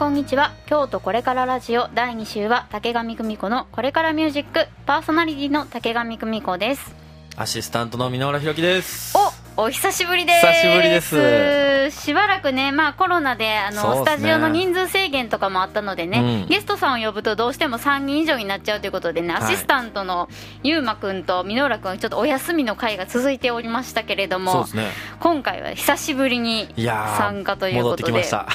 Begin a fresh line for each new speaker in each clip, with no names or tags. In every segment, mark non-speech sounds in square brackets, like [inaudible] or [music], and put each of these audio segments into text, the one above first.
こんにちは。京都これからラジオ第2週は竹上久美子のこれからミュージックパーソナリティの竹上久美子です
アシスタントの箕浦弘樹です
おお久しぶりです
久しぶりです
しばらくねまあコロナであの
ね。
スタジオの人数制限とかもあったのでね、
うん。
ゲストさんを呼ぶとどうしても3人以上になっちゃうということでね、
はい。
アシスタントのゆうまくんと箕浦くんちょっとお休みの会が続いておりましたけれども
ね。
今回は久しぶりに参加ということで。
きました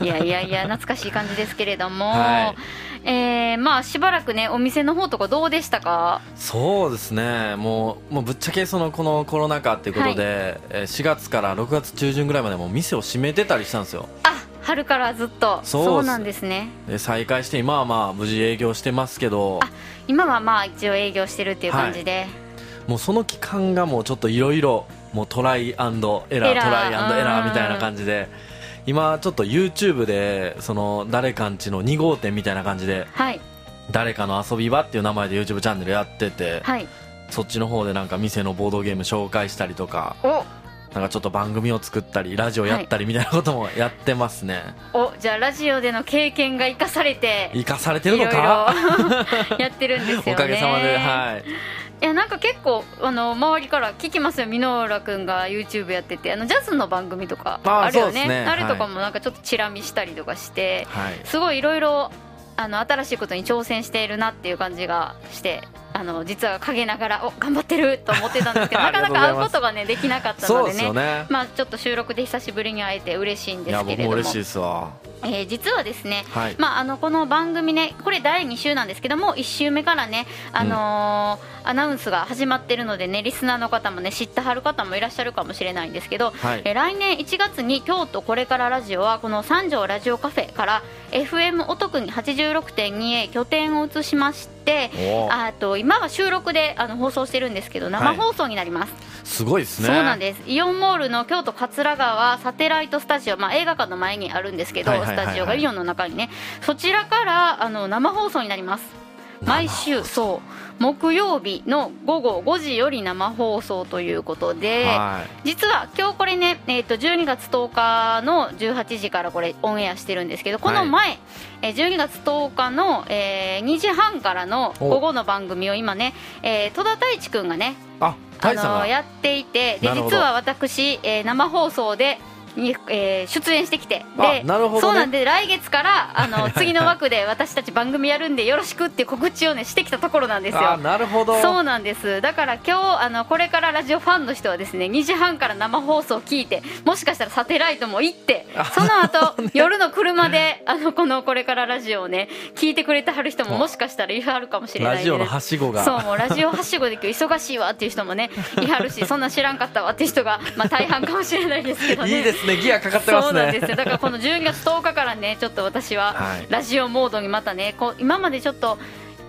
いやいやいや懐かしい感じですけれども、
はい。
えーまあしばらくねお店の方とかどうでしたか？
そうですね。もうもうぶっちゃけそのこのコロナ禍っていうことで、えー4月から6月中旬ぐらいまでもう店を閉めてたりしたんですよ。
あ春からずっと。
そう
なんですね。
で再開して今はまあ無事営業してますけど。
あ今はまあ一応営業してるっていう感じで、
もうその期間がもうちょっといろいろもうトライアンドエラー。トライアンドエラ
うん
ーみたいな感じで今ちょっと YouTube でその誰かんちの2号店みたいな感じで
はい。
誰かの遊び場っていう名前で YouTube チャンネルやってて
はい。
そっちの方でなんか店のボードゲーム紹介したりとか
お。
なんかちょっと番組を作ったりラジオやったりみたいなこともやってますね、
おじゃあラジオでの経験が生かされて
生かされてるのか？[laughs]
やってるんですよね。
おかげさまではい
いやなんか結構あの周りから聞きますよ。箕浦君が YouTube やってて。あのジャズの番組とか
あ
るよね。
そうですね。
あれとかもなんかちょっとチラ見したりとかして、
はい。
すごいいろいろあの新しいことに挑戦しているなっていう感じがしてあの実は陰ながらお頑張ってると思ってたんですけど
あ
なかなか会うことがねできなかったのでね。
よね。
まあちょっと収録で久しぶりに会えて嬉しいんですけれども。
僕も嬉しいですわ。
えー実はですね
はい。
まあ、あのこの番組ねこれ第2週なんですけども1週目からね、あのーアナウンスが始まってるのでねリスナーの方もね知ってはる方もいらっしゃるかもしれないんですけど、
はい。
えー来年1月に京都これからラジオはこの三条ラジオカフェから FM お得に86.2へ拠点を移しまして
おー。
あと今は収録であの放送してるんですけど生放送になります、
すごいですね。
そうなんです。イオンモールの京都桂川サテライトスタジオ、まあ、映画館の前にあるんですけど、
はいはいはいはい。
スタジオがイオンの中にね。そちらからあの生放送になります。毎週そう木曜日の午後5時より生放送ということで、
はい。
実は今日これね、えー、と12月10日の18時からこれオンエアしてるんですけどこの前、えー12月10日の、えー2時半からの午後の番組を今ね、えー戸田太一君がね
あ
のやっていてで実は私、えー生放送でに、えー出演してきて。
あ
で
なるほどね。
そうなんで来月からあの [laughs] 次の枠で私たち番組やるんでよろしくっていう告知をねしてきたところなんです
あ
よ。
なるほど。
そうなんです。だから今日あのこれからラジオファンの人はですね2時半から生放送聞いてもしかしたらサテライトも行って
あ
その後、夜の車であのこのこれからラジオをね聞いてくれてはる人ももしかしたらいはるかもしれない
ラジオのはしごが。
そうもうラジオはしごで今日忙しいわっていう人もねいはるしそんなん知らんかったわっていう人が、まあ、大半かもしれないですけどね。
いいですね。ギアかかってますね。
そうなんですよ。だからこの12月10日からねちょっと私は
はい。
ラジオモードにまたねこう今までちょっと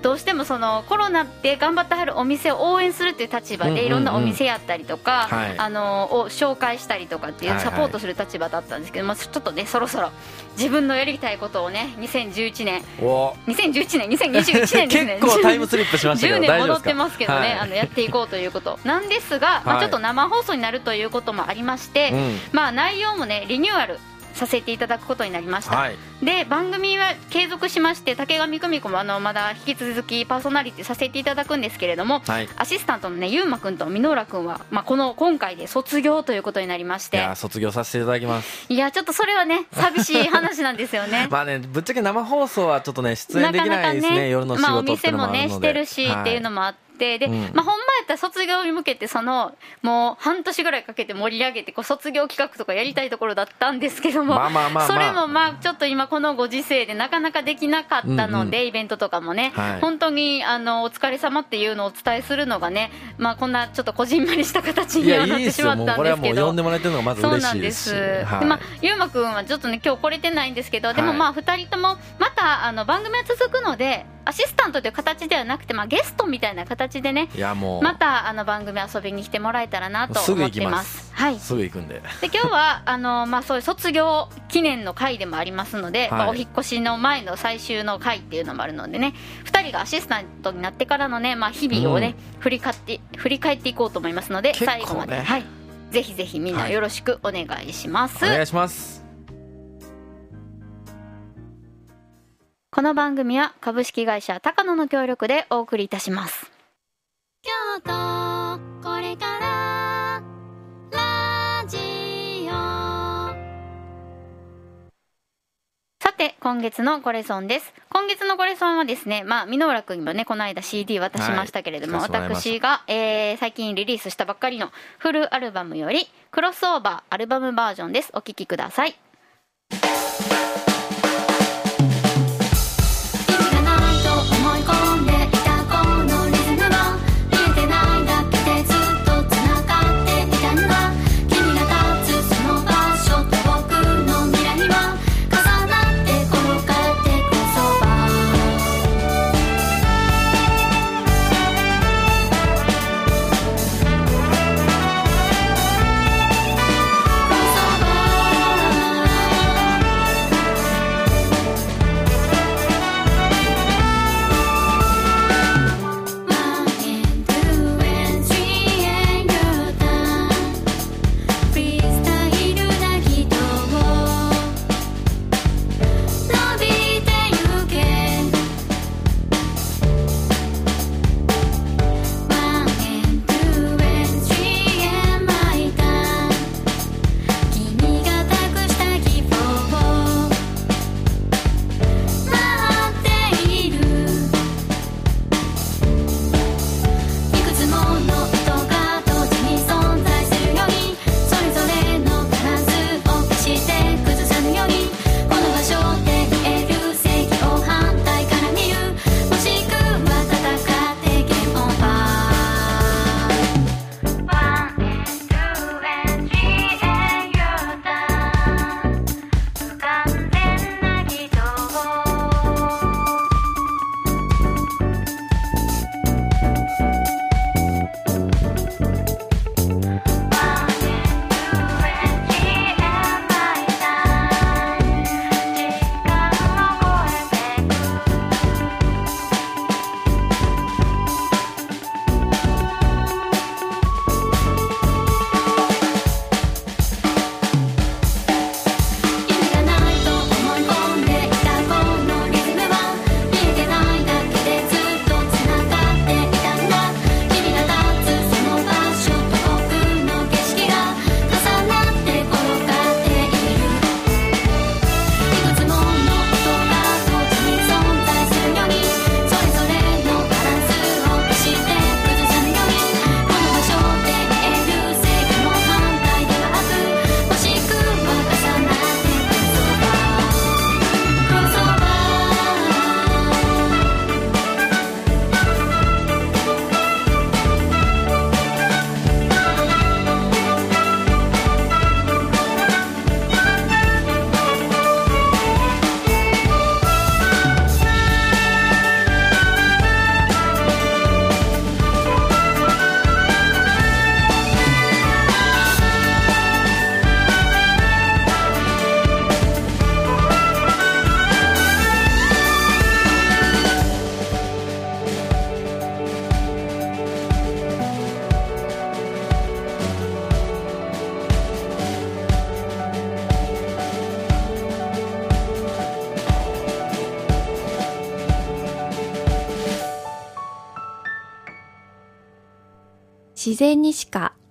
どうしてもそのコロナで頑張ってはるお店を応援するっていう立場でいろんなお店やったりとか、
はい。
あのを紹介したりとかっていうサポートする立場だったんですけど、まあ、ちょっとねそろそろ自分のやりたいことをね2011年
お。
2011年2021年ですね。[laughs]
結構タイムスリップしましたけど
10年戻ってますけどね、
はい。
あのやっていこうということ。なんですが、まあ、
はい。
ちょっと生放送になるということもありまして、
うん。
まあ、内容もねリニューアルさせていただくことになりました、
はい。
で番組は継続しまして竹上久美子もあのまだ引き続きパーソナリティさせていただくんですけれども、
はい。
アシスタントのねゆうまくんと箕浦くんは、まあ、この今回で卒業ということになりまし
い
て
や卒業させていただきます。
いやちょっとそれはね寂しい話なんですよね。[laughs]
まあねぶっちゃけ生放送はちょっとね出演できないですね。夜の仕
まあ、お
事っていうのも
店も
あるので。
ねしてるしっていうの
も
もあって、で、
うん。
まあ、ほんまやったら卒業に向けてそのもう半年ぐらいかけて盛り上げてこう卒業企画とかやりたいところだったんですけども、それもまあちょっと今このご時世でなかなかできなかったので、
うん
イベントとかもね、
はい。
本当にあのお疲れ様っていうのをお伝えするのがね、まあ、こんなちょっとこじんまりした形
い
にはなってしまったんですけど。
もう呼んで。もらえてるのがまず
そう
嬉
なんで
しいです。はい。
でまあゆうまくんはちょっとね今日来れてないんですけど、でも
はい。
まあ二人ともまたあの番組は続くのでアシスタントという形ではなくてまあゲストみたいな形でね。
いやもう
またあの番組遊びに来てもらえたらなと思ってま。
す
はい。
すぐ行くんで
で今日は [laughs] あのまあそういう卒業記念の会でもありますので、
はい
まあお引っ越しの前の最終の会っていうのもあるのでね、二人がアシスタントになってからのねまあ日々をね、振り返って振り返っていこうと思いますので、
ね
最後まではい。ぜひぜひみんなよろしくお願いします。
お願いします
この番組は株式会社高野の協力でお送りいたします京都これからラジオ。さて今月のコレソンです。今月のコレソンはですねまあ箕浦君にもねこの間 CD 渡しましたけれども、
はい
私が、えー最近リリースしたばっかりのフルアルバムよりクロスオーバーアルバムバージョンです。お聴きください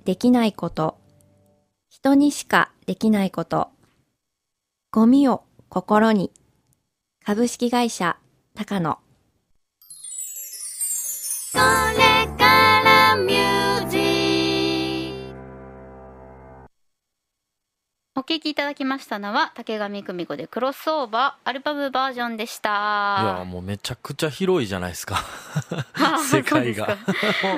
で
きないこと、人にしかできないこと、ゴミを心に、株式会社高野。
聴きいただきましたのは竹上久美子でクロスオーバーアルバムバージョンでした。
いやもうめちゃくちゃ広いじゃないですか。
あ [laughs]
世界が。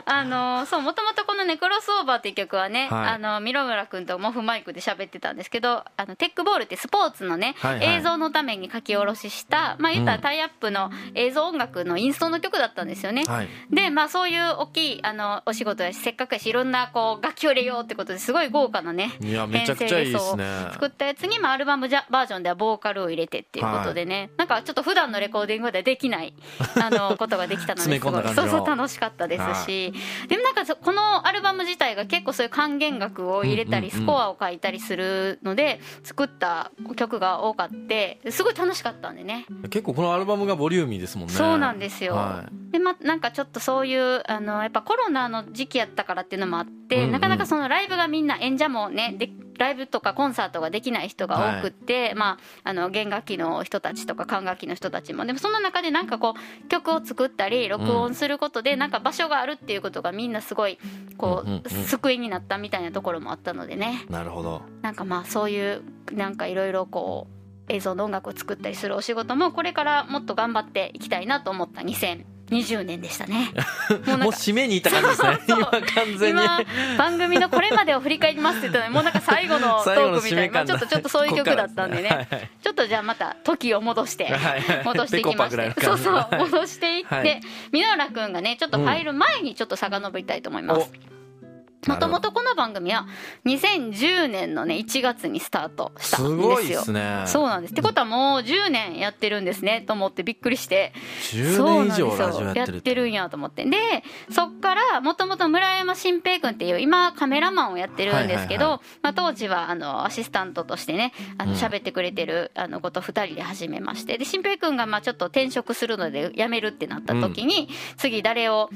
あのそうもともとこのね「クロスオーバー」っていう曲はね、
はい。
あのミロムラ君とモフマイクで喋ってたんですけどあのテックボールってスポーツのね、
はいはい。
映像のために書き下ろししたまあ言ったらタイアップの映像音楽のインストの曲だったんですよね、
はい。
でまあそういう大きいあのお仕事やしせっかくやしいろんなこう楽器を入れようってことですごい豪華なね
いやめちゃくちゃいいですね
作ったやつに、まあ、アルバムじゃバージョンではボーカルを入れてっていうことでね、なんかちょっと普段のレコーディングではできないあのことができたのですごい [laughs] そうそう楽しかったですし、でもなんかこのアルバム自体が結構そういう還元楽を入れたり、スコアを書いたりするので作った曲が多かってすごい楽しかったんでね
結構このアルバムがボリューミーですもんね
そうなんですよ、はい、でまなんかちょっとそういうあのやっぱコロナの時期やったからっていうのもあって、うんうん、なかなかそのライブがみんな演者もねでライブとかコンサートができない人が多くって、はい、まあ、あの弦楽器の人たちとか管楽器の人たちも。でもその中でなんかこう曲を作ったり録音することでなんか場所があるっていうことがみんなすごいこう救いになったみたいなところもあったのでね。
なるほど。
なんかまあそういうなんかいろいろこう映像の音楽を作ったりするお仕事もこれからもっと頑張っていきたいなと思った。2000 20年でしたね。[laughs]
もう締めにいった感じですね。今完全に。今
番組のこれまでを振り返りますって言ったのに [laughs] もうなんか最後のトークみたいな、まあ、ちょっとちょっとそういう曲だったんでね、はいはい、ちょっとじゃあまた時を戻して、戻していきまして、そうそう戻していって、はい、箕浦君がねちょっと入る前にちょっと遡りたいと思います、うんもともとこの番組は2010年のね1月にスタートしたんですよ。すね、そうなんです。ってことはもう10年やってるんですねと思ってびっくりして。
10年以上ラジオやって
るってるんやと思って。で、そっからもともと村山新平君っていう今カメラマンをやってるんですけど、まあ当時はあのアシスタントとしてね、あの喋ってくれてるあのこと2人で始めまして、で新平君がまあちょっと転職するので辞めるってなった時に、次誰を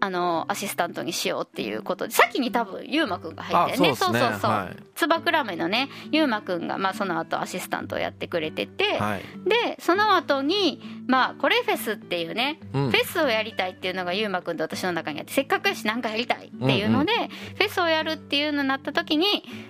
あのアシスタントにしようっていうことで先に多分ゆうまくんが入ってね。そうそうそう、はい、つばくらめのねゆうまくんが、まあ、その後アシスタントをやってくれてて、はい、でその後にまあこれフェスっていうね、うん、フェスをやりたいっていうのがゆうまくんと私の中にあってせっかくやし何かやりたいっていうので、うんうん、フェスをやるっていうのになった時に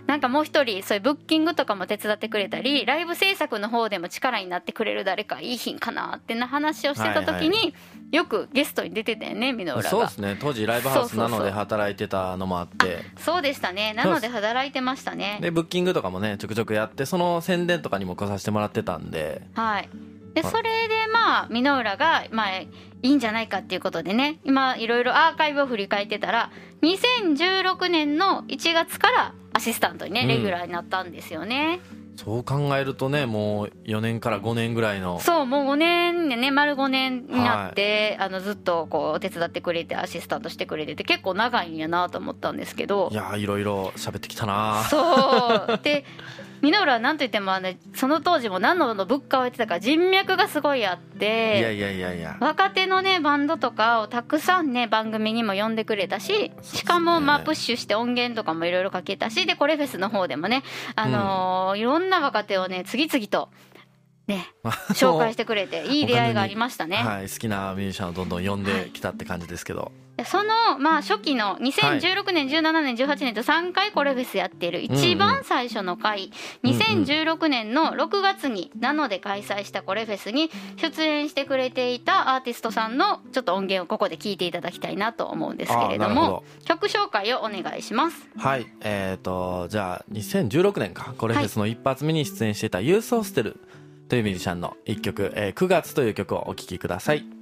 なんかもう一人そういうブッキングとかも手伝ってくれたりライブ制作の方でも力になってくれる誰かいいひんかなってな話をしてた時に、はいはい、よくゲストに出てたよね箕浦が。
そうですね。当時ライブハウスなので働いてたのもあって。
そうでしたね。なので働いてましたね。
でブッキングとかもねちょくちょくやってその宣伝とかにも来させてもらってたんで。
はい。でそれでまあ箕浦がまあいいんじゃないかっていうことでね今いろいろアーカイブを振り返ってたら2016年の1月からアシスタントにねレギュラーになったんですよね、
うんそう考えるとねもう4年から5年ぐらいの。
そうもう5年でね丸5年になって、はい、あのずっとこう手伝ってくれてアシスタントしてくれてて結構長いんやなと思ったんですけど。
いやいろいろ喋ってきたな
そう。で [laughs] 箕浦は何と言ってもあのその当時も何の物価をやってたか人脈がすごいあって
いやいやいやいや
若手のねバンドとかをたくさんね番組にも呼んでくれたし、しかもまあプッシュして音源とかもいろいろかけたしでこれフェスの方でもねあのーうん、いろんな若手をね次々とね、紹介してくれていい出会いがありました [laughs] ね。
はい、好きなミュージシャンをどんどん呼んできたって感じですけど。
はい、そのまあ初期の2016年、17年、18年と3回コレフェスやってる。一番最初の回、うんうん、2016年の6月になので開催したコレフェスに出演してくれていたアーティストさんのちょっと音源をここで聞いていただきたいなと思うんですけれども曲紹介をお願いします。
はい、えっ、ー、とじゃあ2016年か。コレフェスの一発目に出演していたユースホステル、というミュージシャンの一曲、えー、9月という曲をお聴きください。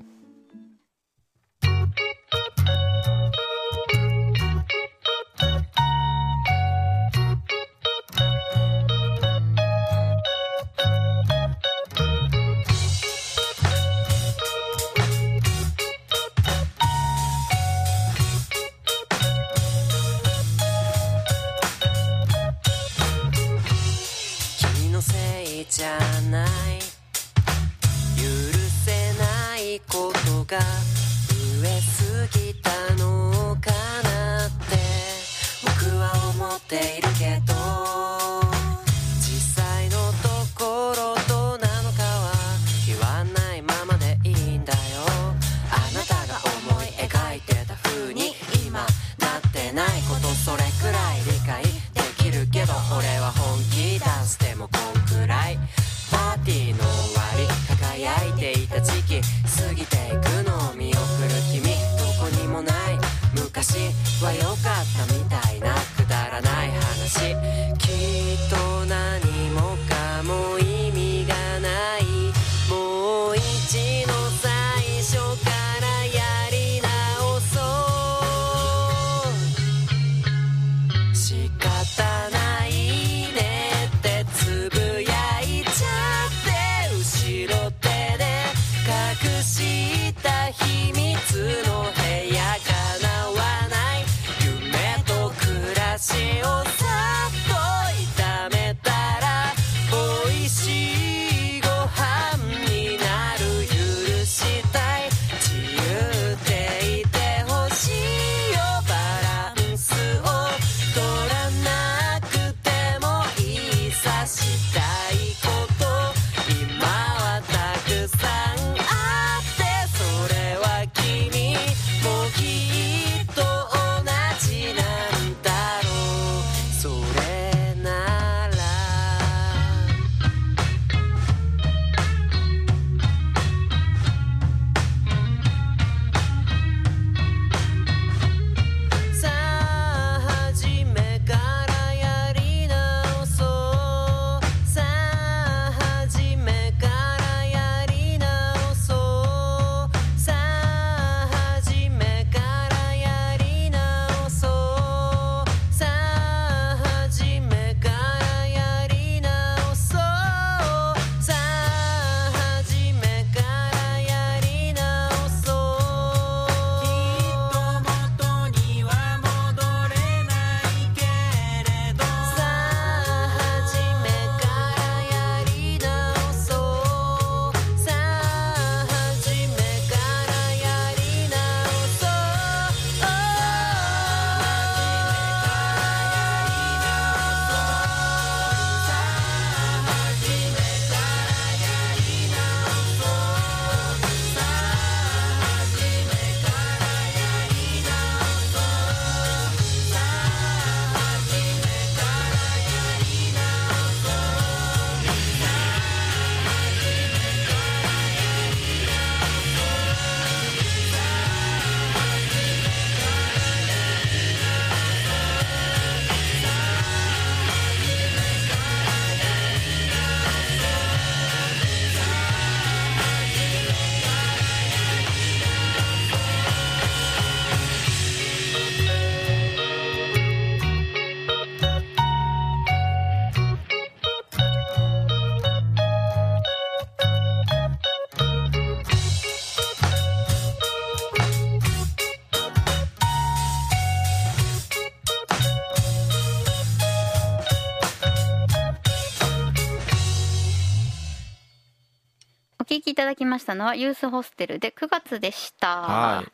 ましたのはユースホステルで9月でした。
はい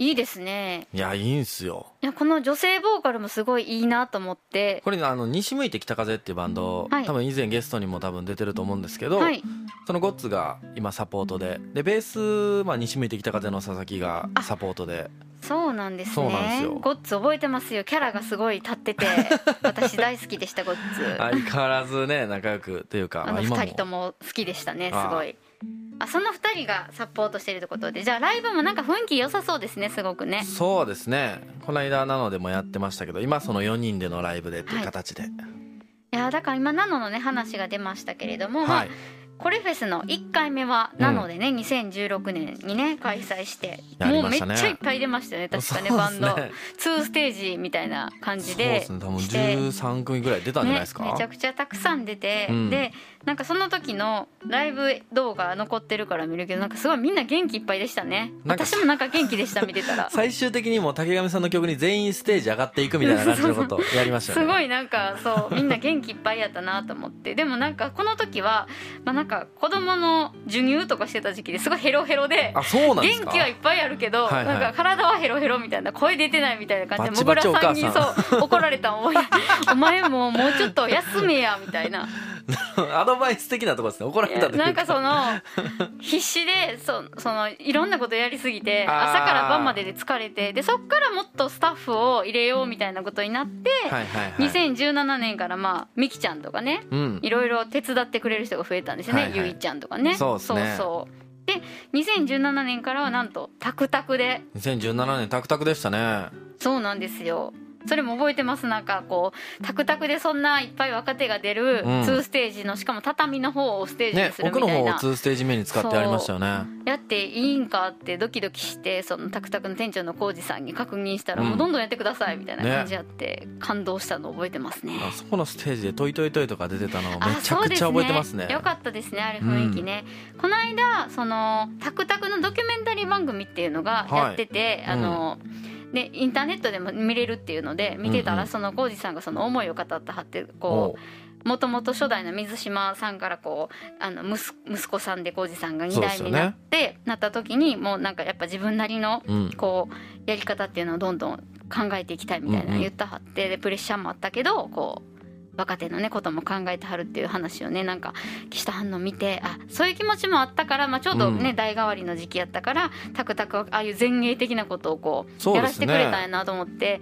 いいですね。
いやいいんすよ
いや、この女性ボーカルもすごいいいなと思って。
これねあの西向いて北風っていうバンド、
はい
多分以前ゲストにも多分出てると思うんですけど、
はい。
そのゴッツが今サポートででベース、まあ、西向いて北風の佐々木がサポートで
そうなんですね。
そうなんですよ
ゴッツ覚えてますよ。キャラがすごい立ってて、[laughs] 私大好きでした、ゴッツ。
相変わらずね仲良くというか
あの
ま今
二人とも好きでしたね、す
ああ
ごい。あ、その二人がサポートしてるってことで、じゃあライブもなんか雰囲気良さそうですね、すごくね。
そうですね。この間なのでもやってましたけど今その4人でのライブでっていう形で、
いやだから今ナノのね話が出ましたけれども、まあ
はい。
コレフェスの1回目はナノでね、2016年にね開催して
やり
もうめっちゃいっぱい出ましたよね確かね
そう
バンド。
ですね
2ステージみたいな感じ
そうで
です
ね。多分
して。
13組ぐらい出たんじゃないですか、
ね、めちゃくちゃたくさん出て、
うん。
でなんかその時のライブ動画残ってるから見るけどなんかすごいみんな元気いっぱいでしたね。私もなんか元気でした見てたら。[laughs]
最終的にもう竹上さんの曲に全員ステージ上がっていくみたいな感じのことをやりましたよね。
すごいなんかそうみんな元気いっぱいやったなと思って。でもなんかこの時は、まあ、なんか子供の授乳とかしてた時期ですごいヘロヘロで元気はいっぱいあるけど、
はいはい。
なんか体はヘロヘロみたいな声出てないみたいな感じでもぐらさん。にそう怒られたのおい [laughs] お前ももうちょっと休めやみたいな [laughs]
アドバイス的なところですね。怒られた
なんかその必死でそそのいろんなことやりすぎて朝から晩までで疲れてでそっからもっとスタッフを入れようみたいなことになって、
はいはいはい。
2017年からまあミキちゃんとかね
うん。
いろいろ手伝ってくれる人が増えたんですよね、
はいはい。
ゆいちゃんとかね。
そうね。
そうそう。で2017年からはなんとタクタクで。
2017年タクタクでしたね。
そうなんですよそれも覚えてます。なんかこうタクタクでそんないっぱい若手が出る
うん。
2ステージのしかも畳の方をステージ
ね
にするみ
奥の方を
たいな、
2ステージ目に使ってありましたよね。
やっていいんかってドキドキしてそのタクタクの店長の浩二さんに確認したら、
うん。
もうどんどんやってくださいみたいな
ね。
感じやって感動したの覚えてますね。
あそこのステージでトイトイトイとか出てたのをめ
あ
ちゃくちゃ覚えてますね。
そうですよかったですねあれ雰囲気ね、この間そのタクタクのドキュメンタリー番組っていうのがやってて、
はい。
あの、でインターネットでも見れるっていうので見てたら、その浩二さんがその思いを語ったはって
お
こ
う
う。もともと初代の水島さんからこうあの息息子さんで浩二さんが2
そうですよね。
代目になって、なった時にもうなんかやっぱ自分なりの
うん。
こうやり方っていうのをどんどん考えていきたいみたいな言ったはって、でプレッシャーもあったけどこう若手のねことも考えてはるっていう話をねなんかした反応見てあそういう気持ちもあったから、まあ、ちょうどね、
うん。
代替わりの時期やったからタクタクはああいう前衛的なことをこうやらせてくれたんやなと思って。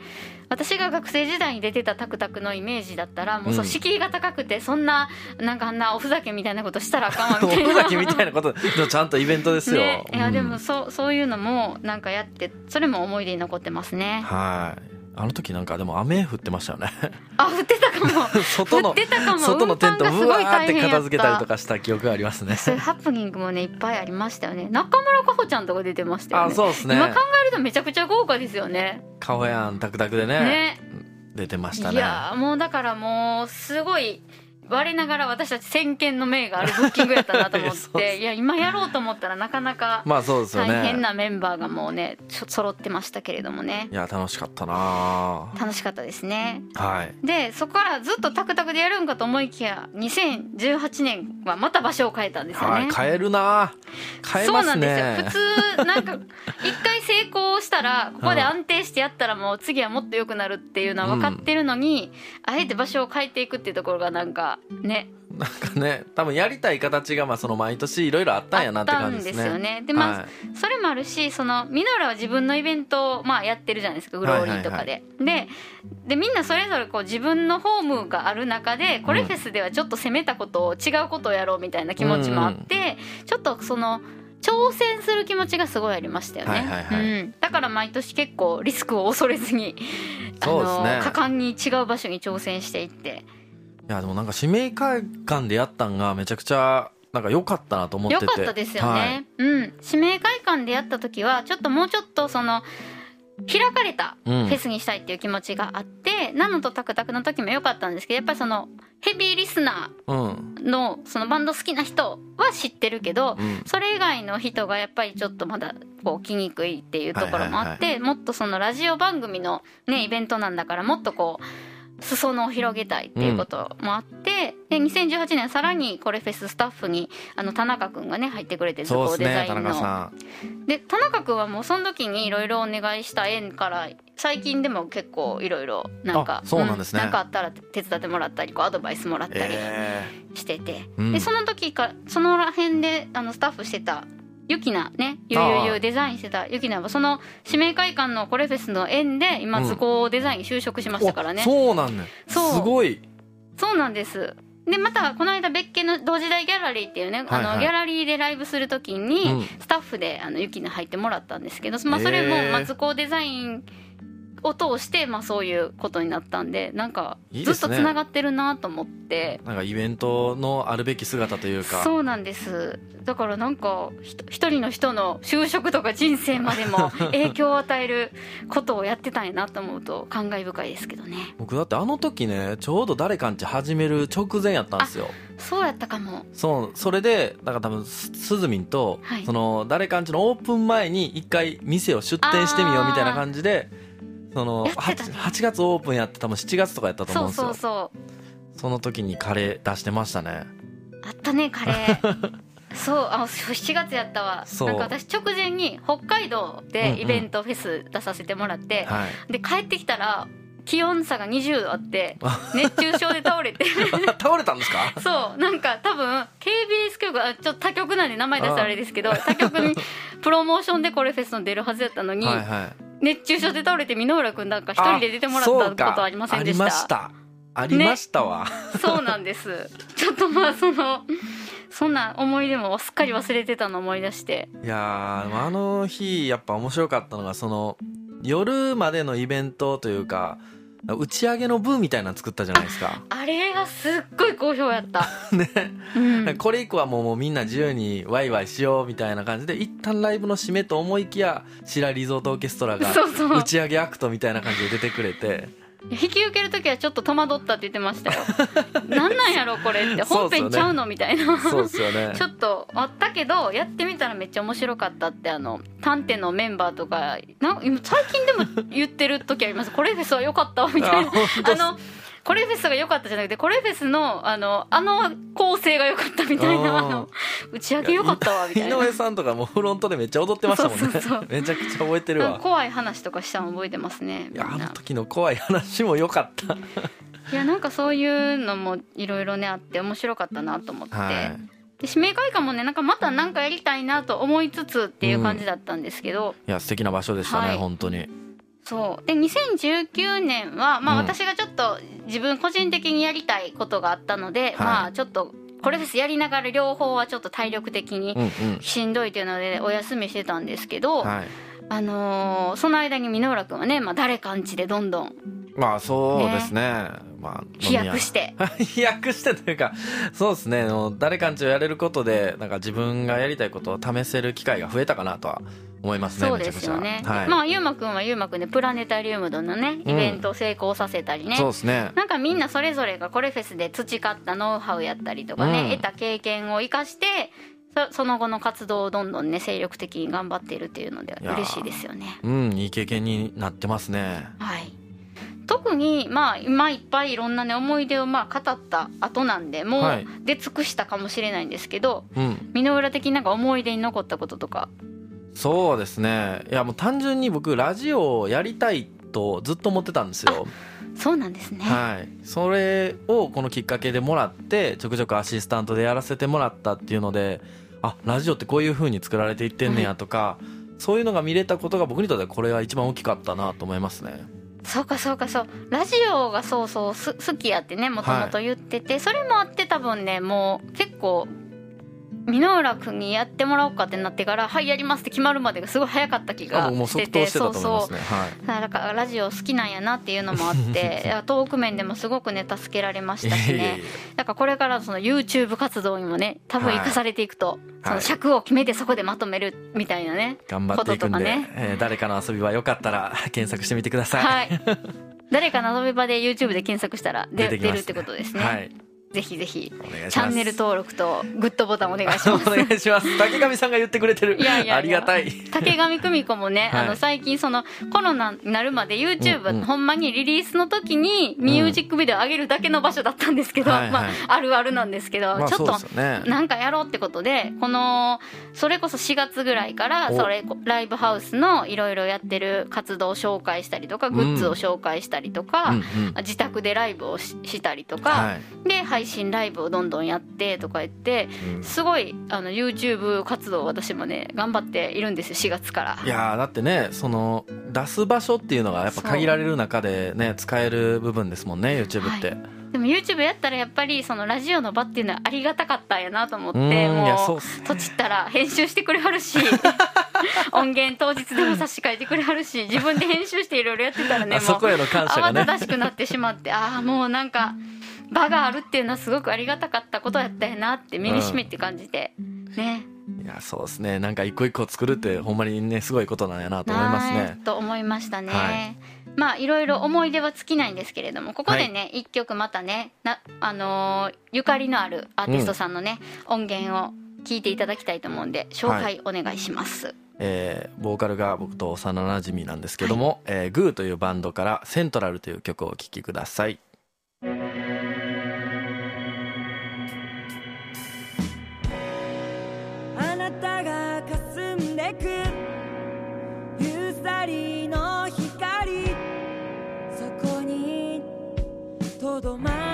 私が学生時代に出てたタクタクのイメージだったらもうそう
うん。
敷居が高くてそんななんかあんなおふざけみたいなことしたらあかんわ
お
みたいな
ふざけみたいなことちゃんとイベントですよ、
ね、いや
うん。
でもそうそういうのもなんかやってそれも思い出に残ってますね。
はいあの時なんかでも雨降ってましたよね。
あ [laughs] 降ってたかも。
外の外のテント
運搬がすごい
うわーって片付けたりとかした記憶がありますね。
そういうハプニングもねいっぱいありましたよね。中村佳穂ちゃんとか出てましたよね。
あそうですね。
今考えるとめちゃくちゃ豪華ですよね。
顔やんタクタクでね。
ね。
出てました
い
ね
やーもうだからもうすごい我ながら私たち先見の明があるブッキングやったなと思って [laughs] いや今やろうと思ったらなかなか大変なメンバーがもうねちょ揃ってましたけれどもね。
いや楽しかったな
楽しかったですね。
はい。
でそこからずっとタクタクでやるんかと思いきや2018年はまた場所を変えたんですよね、
はい変えるな変えます
そうなんです
ね
よ。普通なんか [laughs] 一回成功したらここで安定してやったらもう次はもっと良くなるっていうのは分かってるのに、あえて場所を変えていくっていうところがなんかね。
なんかね多分やりたい形がまあその毎年いろいろあったんやなって感じですね。
あったんですよね。でまあ、
はい。
それもあるしそのミノラは自分のイベントを、まあ、やってるじゃないですかグローリーとかで。ででみんなそれぞれこう自分のホームがある中でこれフェスではちょっと攻めたことを違うことをやろうみたいな気持ちもあって、ちょっとその。挑戦する気持ちがすごいありましたよね、
はいはいはい。
うん、だから毎年結構リスクを恐れずにあの果敢に違う場所に挑戦していって
いやでもなんか使命感でやったんがめちゃくちゃなんか良かったなと思ってて。
よかったですよね、うん。指名会館でやった時はちょっともうちょっとその開かれたフ
うん。
ェスにしたいっていう気持ちがあって、ナノとタクタクの時も良かったんですけどやっぱりそのヘビーリスナ
うん。
ーのそのバンド好きな人は知ってるけど、
うん。
それ以外の人がやっぱりちょっとまだこう来にくいっていうところもあって、もっとそのラジオ番組のねイベントなんだからもっとこう裾野を広げたいっていうこともあって、でで2018年さらにこれフェススタッフにあの田中君がね入ってくれて図工デザインの。
ね田中さん。
で田中君はもうその時にいろいろお願いした縁から最近でも結構いろいろなんか
あそうなんですね。
なんかあったら手伝ってもらったりこうアドバイスもらったり
え
してて、
うん
でその時かそのら辺であのスタッフしてたゆきなねゆうゆうゆうデザインしてたゆきなはその指名会館のコレフェスの縁で今
うん。
図工デザインに就職しましたからね、
おそうなんね
そう。
すごい。
そうなんです。でまたこの間別件の同時代ギャラリーっていうね、
はいはい。
あのギャラリーでライブする時に
うん。
スタッフであのユキに入ってもらったんですけど、まあ、それも図工デザインを通してまあそういうことになったんでなんかずっとつながってるなと思って。
なんかイベントのあるべき姿というか。
そうなんです。だからなんか一人の人の就職とか人生までも [laughs] 影響を与えることをやってたんやなと思うと感慨深いですけどね。
僕だってあの時ねちょうど誰かんち始める直前やったんですよ。
そうやったかも。
そうそれでだから多分すすずみんと、
はい。
その誰かんちのオープン前に一回店を出店してみようみたいな感じでその
やってたね。
8, 8月オープンやって多分7月とかやったと思
そううん
ですよ。
そうそう
その時にカレー出してましたね。
あったねカレー。[laughs] そうあ7月やったわ。なんか私直前に北海道でイベントフェス出させてもらって、
はい。
で帰ってきたら気温差が20度あって
あ。
熱中症で倒れて。[laughs]
倒れたんですか？
そう。なんか多分 KBS 局あちょっと他局なんで名前出したらあれですけど他局にプロモーションでこれフェスの出るはずやったのに、
はいはい。
熱中症で倒れて箕浦君なんか一人で出てもらったことありませんでした？
ありました。ありましたわ、
そうなんです。ちょっとまあそのそんな思い出もすっかり忘れてたの思い出して。
いやあの日やっぱ面白かったのがその夜までのイベントというか打ち上げの部みたいなの作ったじゃないですか。
あれがすっごい好評やった、[laughs]
ね、
うん、
これ以降はもうもうみんな自由にワイワイしようみたいな感じで一旦ライブの締めと思いきや白リゾートオーケストラが打ち上げアクトみたいな感じで出てくれて
引き受ける時はちょっと戸惑ったって言ってましたよ。[laughs] なんなんやろこれって本編ちゃうのみたいな。
そうですよね。[laughs]
ちょっとあったけどやってみたらめっちゃ面白かったってあの探偵のメンバーとかな今最近でも言ってる時あります。これフェスは良かったわみたいな。
あ
のこれフェスが良かったじゃなくてこれフェスのあのあの構成が良かったみたいなあ
うん
の打ち上げ良かったわみたいな。
井上さんとかもうフロントでめっちゃ踊ってましたもんね。めちゃくちゃ覚えてるわ。
怖い話とかしたの覚えてますね
いやあの時の怖い話も良かった。
いやなんかそういうのもいろいろねあって面白かったなと思って、
はい。
で指名会館もねなんかまた何かやりたいなと思いつつっていう感じだったんですけど、
いや素敵な場所でしたね、
はい。
本当に
そう。で2019年は、まあ、
うん。
私がちょっと自分個人的にやりたいことがあったので、
い。
まあちょっとこれフェスやりながら両方はちょっと体力的に
うんうん。
しんどいというのでお休みしてたんですけど、
はい
あのーその間に箕浦君はね、まあ、誰かんちでどんどん
まあそうですね。まあ
飛躍して。[laughs]
飛躍してというかそうですね。誰かんちをやれることでなんか自分がやりたいことを試せる機会が増えたかなとは思いますね
そうですよね。
めちゃくちゃ。はい、
まあゆうまくんはゆうまくんでプラネタリウムのねイベントを成功させたりね、
そうですね。
なんかみんなそれぞれがこれフェスで培ったノウハウやったりとかね、
うん。
得た経験を生かしてそその後の活動をどんどんね精力的に頑張っているっていうので嬉しいですよね。
うんいい経験になってますね。
はい。特にまあ今いっぱいいろんなね思い出をまあ語った後なんでも
はい。う
出尽くしたかもしれないんですけど
うん。
箕浦的になんか思い出に残ったこととか。
そうですね。いやもう単純に僕ラジオをやりたいとずっと思ってたんですよ。
そうなんですね。
はい、それをこのきっかけでもらってちょくちょくアシスタントでやらせてもらったっていうのであラジオってこういう風に作られていってんねやとか、そういうのが見れたことが僕にとってはこれが一番大きかったなと思いますね。
そうかそうかそう。ラジオがそうそうす好きやってねもともと言ってて、それもあって多分ねもう結構箕浦君にやってもらおうかってなってから「はいやります」って決まるまでがすごい早かった気がしてて
即答してたと思いますね。はい。
だからラジオ好きなんやなっていうのもあって [laughs] トーク面でもすごくね助けられましたしね。だからこれからその YouTube 活動にもね多分生かされていくと、その
はい
尺を決めてそこでまとめるみたいなね
頑張っていくんで、
ね。
えー誰かの遊びはよかったら検索してみてください、
はい。誰かの遊び場で YouTube で検索したら出るってことですね、
はい
ぜひぜひチャンネル登録とグッドボタンお願いします。[laughs]
お願いします。竹上さんが言ってくれてる。
いやいや
ありがたい。
竹上久美子もね、
はい。
あの最近そのコロナになるまで YouTube、
うんうん。
ほんまにリリースの時にミュージックビデオ上げるだけの場所だったんですけど、
はいはい。
まあ、あるあるなんですけど、
まあ
ちょっとなんかやろうってことでこのそれこそ4月ぐらいから
お。
それライブハウスのいろいろやってる活動を紹介したりとかグッズを紹介したりとか、
うんうん。
自宅でライブをししたりとか、
はい。
で配信ライブをどんどんやってとか言って
うん。
すごいあの YouTube 活動を私もね頑張っているんですよ4月から。
いやーだってねその出す場所っていうのがやっぱ限られる中でね使える部分ですもんね YouTube って、
はでも YouTube やったらやっぱりそのラジオの場っていうのはありがたかったんやなと思っても
うっすね。
とちったら編集してくれはるし [laughs] 音源当日でも差し替えてくれはるし自分で編集していろいろやってたらねもう
あそこへの感謝が
慌
ね
ただしくなってしまってああもうなんか場があるっていうのはすごくありがたかったことやったよなって身にしめって感じて。ね。
いやそうですね。なんか一個一個作るってほんまにねすごいことなんやなと思います
な
ね
いと思いましたね、
はい。
まあいろいろ思い出は尽きないんですけれどもここでね一、曲またねなあのーゆかりのあるアーティストさんのね、音源を聞いていただきたいと思うんで紹介お願いします、
えーボーカルが僕と幼なじみなんですけども、えーグーというバンドから「セントラル」という曲をお聴きください
あなたが霞んでく。夕りの光。そこにとどま
る。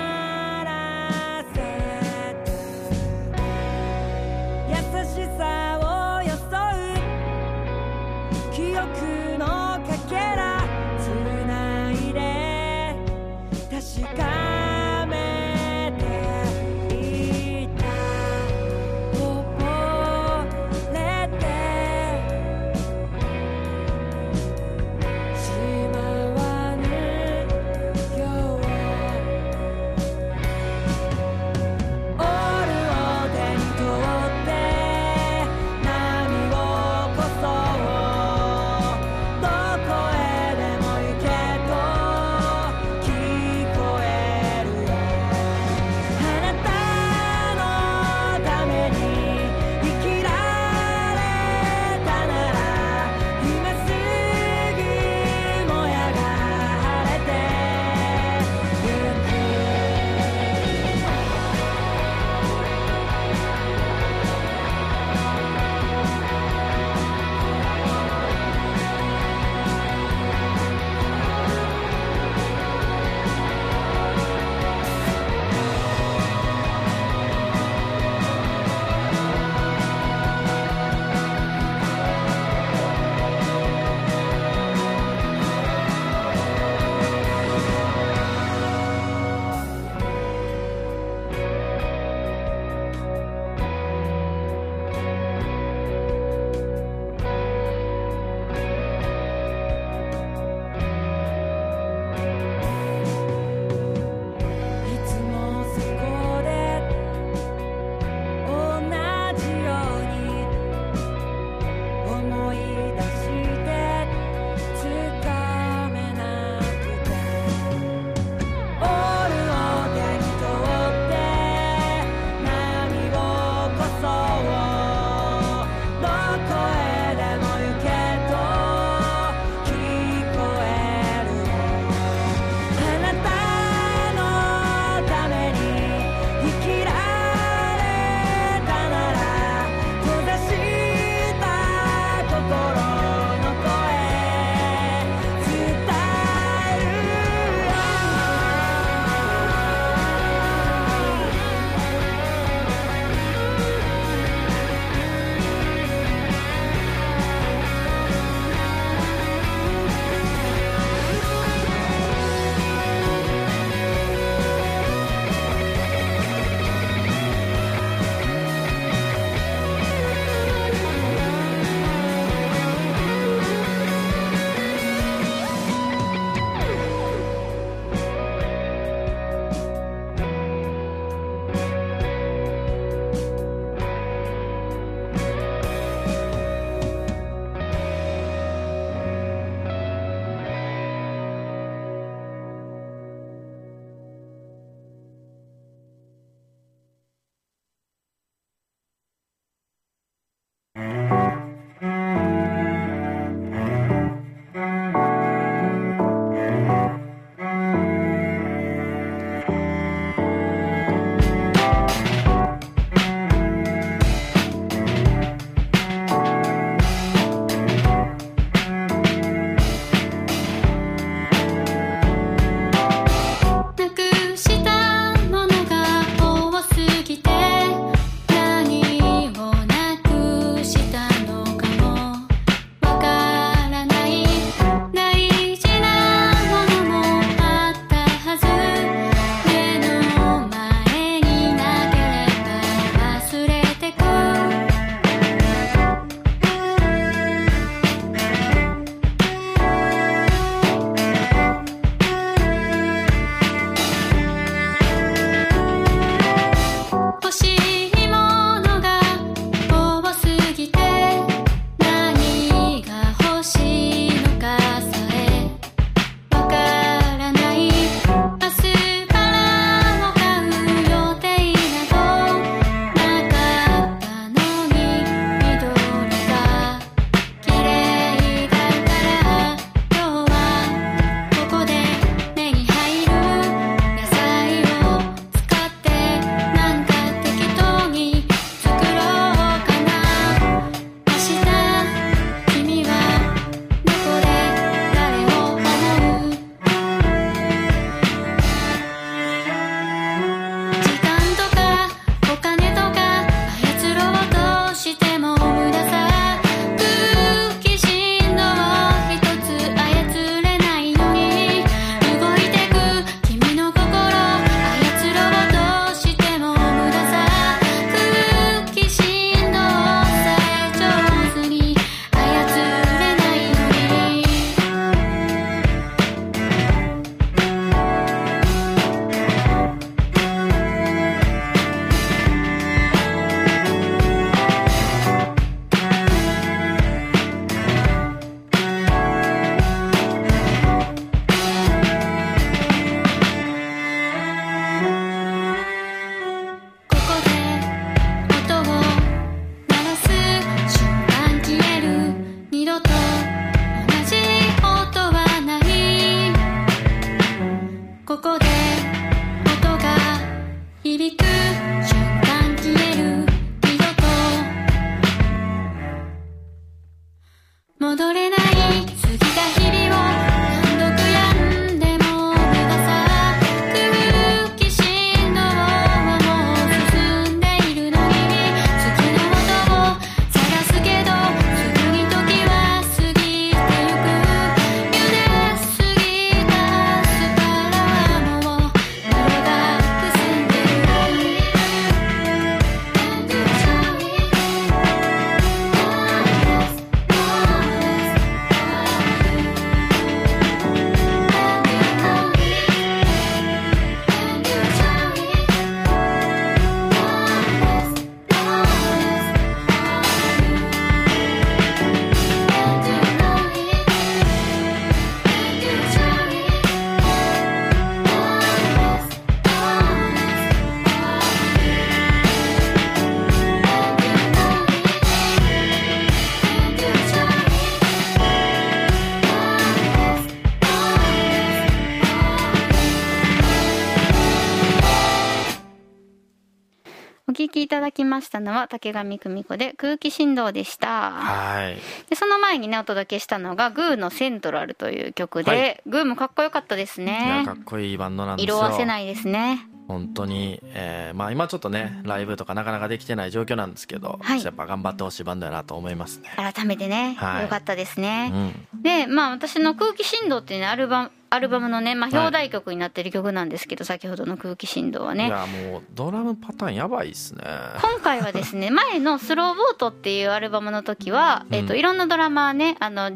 ましたのは竹上久美子で空気振動でした。
はい。
でその前にねお届けしたのがグーのセントラルという曲で、
はい。
グーもかっこよかったです
いや
ね
かっこいいバンドなんですよ。
色褪せないですね
本当に、えーまあ今ちょっとねライブとかなかなかできてない状況なんですけど、
はい。
やっぱ頑張ってほしいバンドやなと思いますね。
改めてね、
はい。
よかったです
う
ね、
ん。
でまあ私の「空気振動」っていうねアルバムアルバムのね、まあ、
はい。
表題曲になってる曲なんですけど、先ほどの空気振動はいね
やもうドラムパターンやばいっすね。
今回はですね前の「スローボート」っていうアルバムの時は、えーと
うん
いろんなドラマーねあの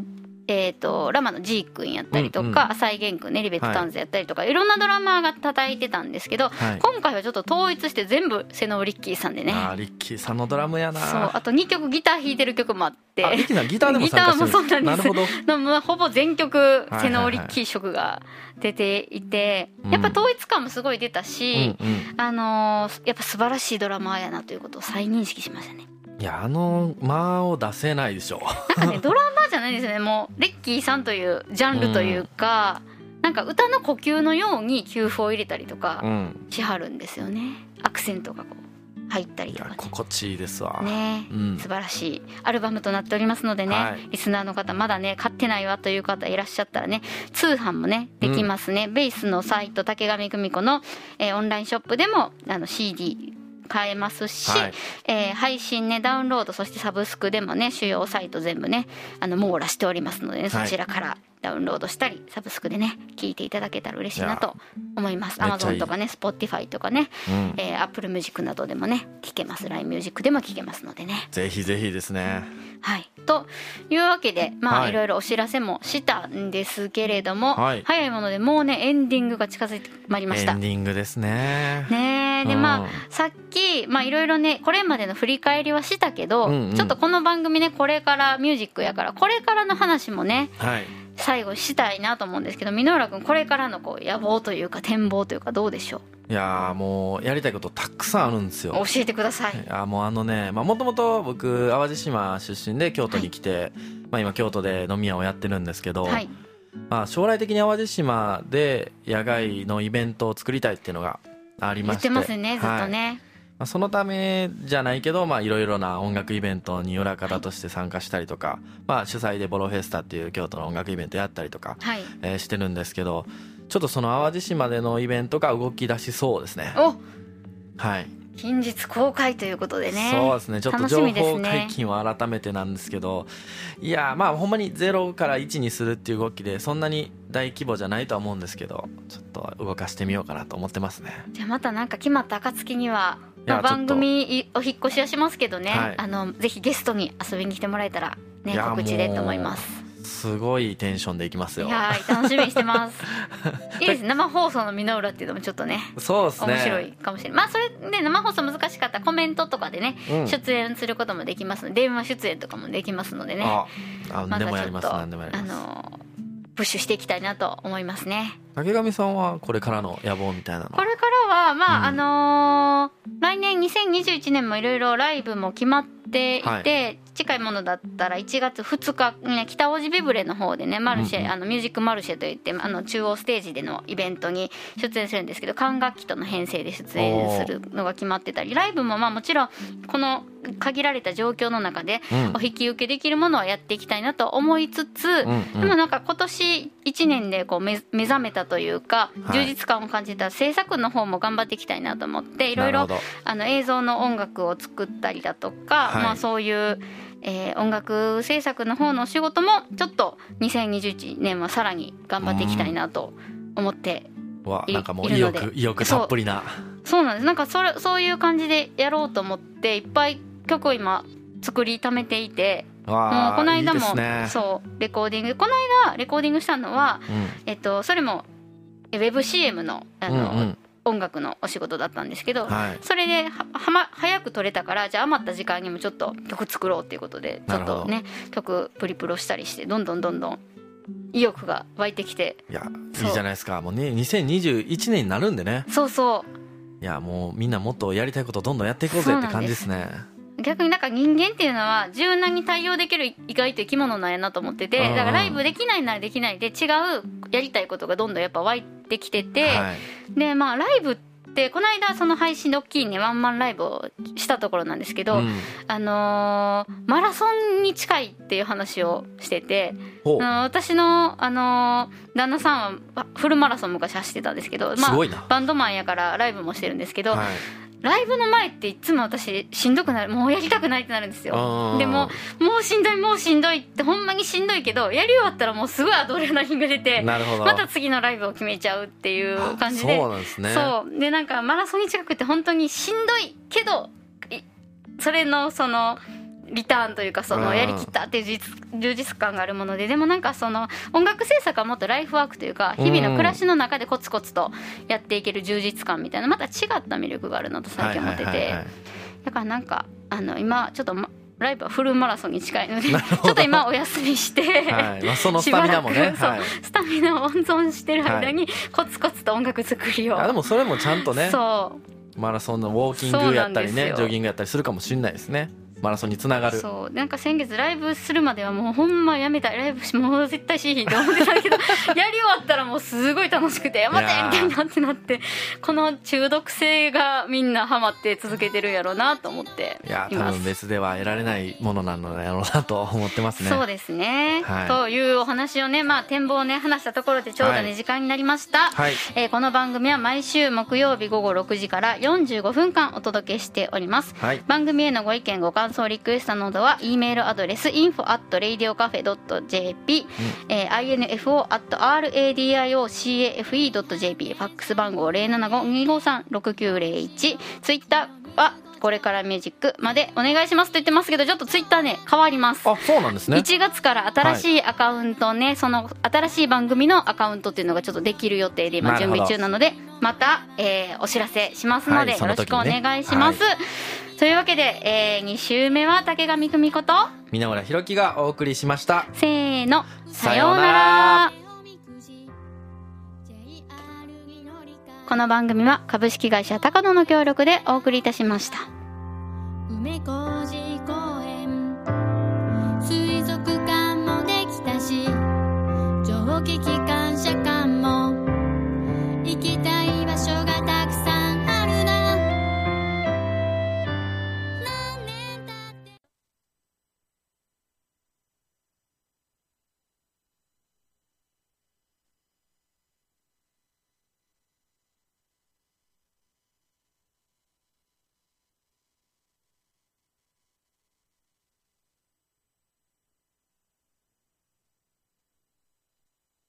えー、とラマの G 君やったりとか、
うんうん。
浅井源君ねリベットタンズやったりとか、い、ろんなドラマーが叩いてたんですけど、
はい。
今回はちょっと統一して全部瀬能リッキーさんでね。
あーリッキーさんのドラムやな。
そうあと2曲ギター弾いてる曲もあって。
あリッキーさんギターでも参加してる。
ギターもそうなんです。
るほど。
ほぼ全曲
いはいはい。
瀬能リッキー色が出ていて、
うん。
やっぱ統一感もすごい出た
う
し、
んうん。
あのーやっぱ素晴らしいドラマーやなということを再認識しましたね。
いやあの間を出せないでしょ。
なんかねドラマーじゃないんですよね。もうレッキーさんというジャンルというか、なんか歌の呼吸のように給付を入れたりと
う
か
ん。
しはるんですよね。アクセントがこう入ったり
い
とかね。
や心地いいですわ。
ね。
うん。
素晴らしいアルバムとなっておりますのでね、
はい。
リスナーの方まだね買ってないわという方いらっしゃったらね通販もねできますね、ベースのサイト竹上久美子の、えーオンラインショップでもあの CD 買えますし、
はい。
えー配信ねダウンロードそしてサブスクでもね主要サイト全部ねあの網羅しておりますのでねそ
はい。
ちらからダウンロードしたりサブスクでね聞いていただけたら嬉しいなと思います。
めっちゃいい。
Amazon とかね Spotify とかね、
うん。
えー、Apple Music などでもね聞けます。LINE ミュージックでも聞けますのでね。
ぜひぜひですね。
はい、というわけでまあ、
はい。
い、ろいろお知らせもしたんですけれども、
はい。
早いものでもうねエンディングが近づいてまいりました。
エン。ディングですね。
ねえ。で
うん。
まあさっきまあいろいろねこれまでの振り返りはしたけど、
うんうん。
ちょっとこの番組ねこれからミュージックやからこれからの話もね
はい
最後したいなと思うんですけど箕浦君これからのこう野望というか展望というかどうでしょ
いやーもうやりたいことたくさんあるんですよ。
う教えてください。
いやもうあのねもともと僕淡路島出身で京都に来て、まあ、今京都で飲み屋をやってるんですけど、
はい、
まあ、将来的に淡路島で野外のイベントを作りたいっていうのがありまして。
言ってますねずっと
はい。
ね。
まあ、そのためじゃないけどまあいろいろな音楽イベントに裏方として参加したりとか、まあ、主催でボロフェスタっていう京都の音楽イベントやったりとか、
はい、
えーしてるんですけどちょっとその淡路島でのイベントが動き出しそうですね。
お！
はい。
近日公開ということでね。
そうですね。ちょっと情報解禁は改めてなんですけどいやまあほんまに0から1にするっていう動きでそんなに大規模じゃないとは思うんですけどちょっと動かしてみようかなと思ってますね。
じゃあまたなんか決まった暁には、まあ番組いお引っ越しはしますけどね、
はい。
あのぜひゲストに遊びに来てもらえたらね告知でと思います。
すごいテンションでいきますよ。
いやー楽しみにしてます。[laughs] いいです。ね生放送の箕浦っていうのもちょっとね
そうですね。
面白いかもしれない。まあそれで生放送難しかったらコメントとかでね、
うん。
出演することもできますので電話出演とかもできますのでね。
ああ
ま
でもやります
たちょっと
何でもやります。
あのプッシュしていきたいなと思いますね
竹上さんはこれからの野望みたいなの
これからはまあ、
うん。
あのー来年2021年もいろいろライブも決まっていて、
はい。
近いものだったら1月2日ね北大路ビブレの方でねマルシェ、
うんうん。
あのミュージックマルシェといってあの中央ステージでのイベントに出演するんですけど管楽器との編成で出演するのが決まってたりライブもまあもちろんこの限られた状況の中で
うん。
お引き受けできるものはやっていきたいなと思いつつ、
うんうん。
でもなんか今年1年でこう目目覚めたというか
はい。
充実感を感じた制作の方も頑張っていきたいなと思っていろいろあの映像の音楽を作ったりだとか、
はい。
まあ、そういう、えー音楽制作の方のお仕事もちょっと2021年はさらに頑張っていきたいなと思ってい
わなんかもう意欲意欲たっぷりな。
そうなんです。なんかそれそういう感じでやろうと思っていっぱい曲を今作りためていてもうこの間も
ね。
そうレコーディング。この間レコーディングしたのは、えっと、それもえウェブ CM のあ
うん
の、
うんうん。
音楽のお仕事だったんですけど、
はい。
それでは早く撮れたからじゃあ余った時間にもちょっと曲作ろうっていうことでちょっとね曲プリプロしたりしてどんどんどんどん意欲が湧いてきて
いやいいじゃないですか。もうね2021年になるんでね。
そうそう。
いやもうみんなもっとやりたいことどんどんやっていこうぜって感じですね
逆になんか人間っていうのは柔軟に対応できる意外と生き物なんやなと思ってて
うん。
だからライブできないならできないで違うやりたいことがどんどんやっぱ湧いてきてて、
はい。
でまあライブっでこの間その配信で大きいねワンマンライブをしたところなんですけど、
うん。
あのーマラソンに近いっていう話をしてて、私の、あのー旦那さんはフルマラソン昔走ってたんですけど、
すごいな。
バンドマンやからライブもしてるんですけど、
はい
ライブの前っていつも私しんどくなるもうやりたくないってなるんですよ。でももうしんどいもうしんどいってほんまにしんどいけどやり終わったらもうすごいアドレナリンが出てまた次のライブを決めちゃうっていう感じで。
そうなんですね。
そう。でなんかマラソンに近くて本当にしんどいけどいそれのそのリターンというかそ
うん。
のやりきったっていう充実充実感があるものででもなんかその音楽制作はもっとライフワークというか日々の暮らしの中でコツコツとやっていける充実感みたいなまた違った魅力があるなと最近思ってて。
はいはいはいはい。
だからなんかあの今ちょっと、ま、ライブはフルマラソンに近いのでちょっと今お休みして、
はい。まあ、そのスタミナもね。はい。
スタミナを温存してる間にコツコツと音楽作りを、
あでもそれもちゃんとね
そう。
マラソンのウォーキングやったりねジョギングやったりするかもしれないですねマラソンにつながる。
そう。なんか先月ライブするまではもうほんまやめたい。ライブしもう絶対しいひんと思ってたけど [laughs] やり終わったらもうすごい楽しくてまたやりたいなってなってこの中毒性がみんなハマって続けてるんやろうなと思って
いや多分別では得られないものなのやろうなと思ってますね。
そうですね、
はい。
というお話をねまあ展望をね話したところでちょうどね、
はい。
時間になりました、
はい。
えーこの番組は毎週木曜日午後6時から45分間お届けしております。
はい。
番組へのご意見ご感想リクエストなどは E メールアドレス info at radiocafe.jp、えー info at radiocafe.jp ファックス番号075-253-6901ツイッターはこれからミュージックまでお願いしますと言ってますけどちょっとツイッターね変わります。
あそうなんですね。
1月から新しいアカウントね、その新しい番組のアカウントっていうのがちょっとできる予定で今準備中なのでまた、えーお知らせしますので、
はい
よろしくお願いします、というわけで、えー、2週目は竹上久美子と
皆村弘樹がお送りしました。
せーのさようなら。この番組は株式会社高野の協力でお送りいたしました。
梅小路公園
水族館もできたし蒸気機関車館も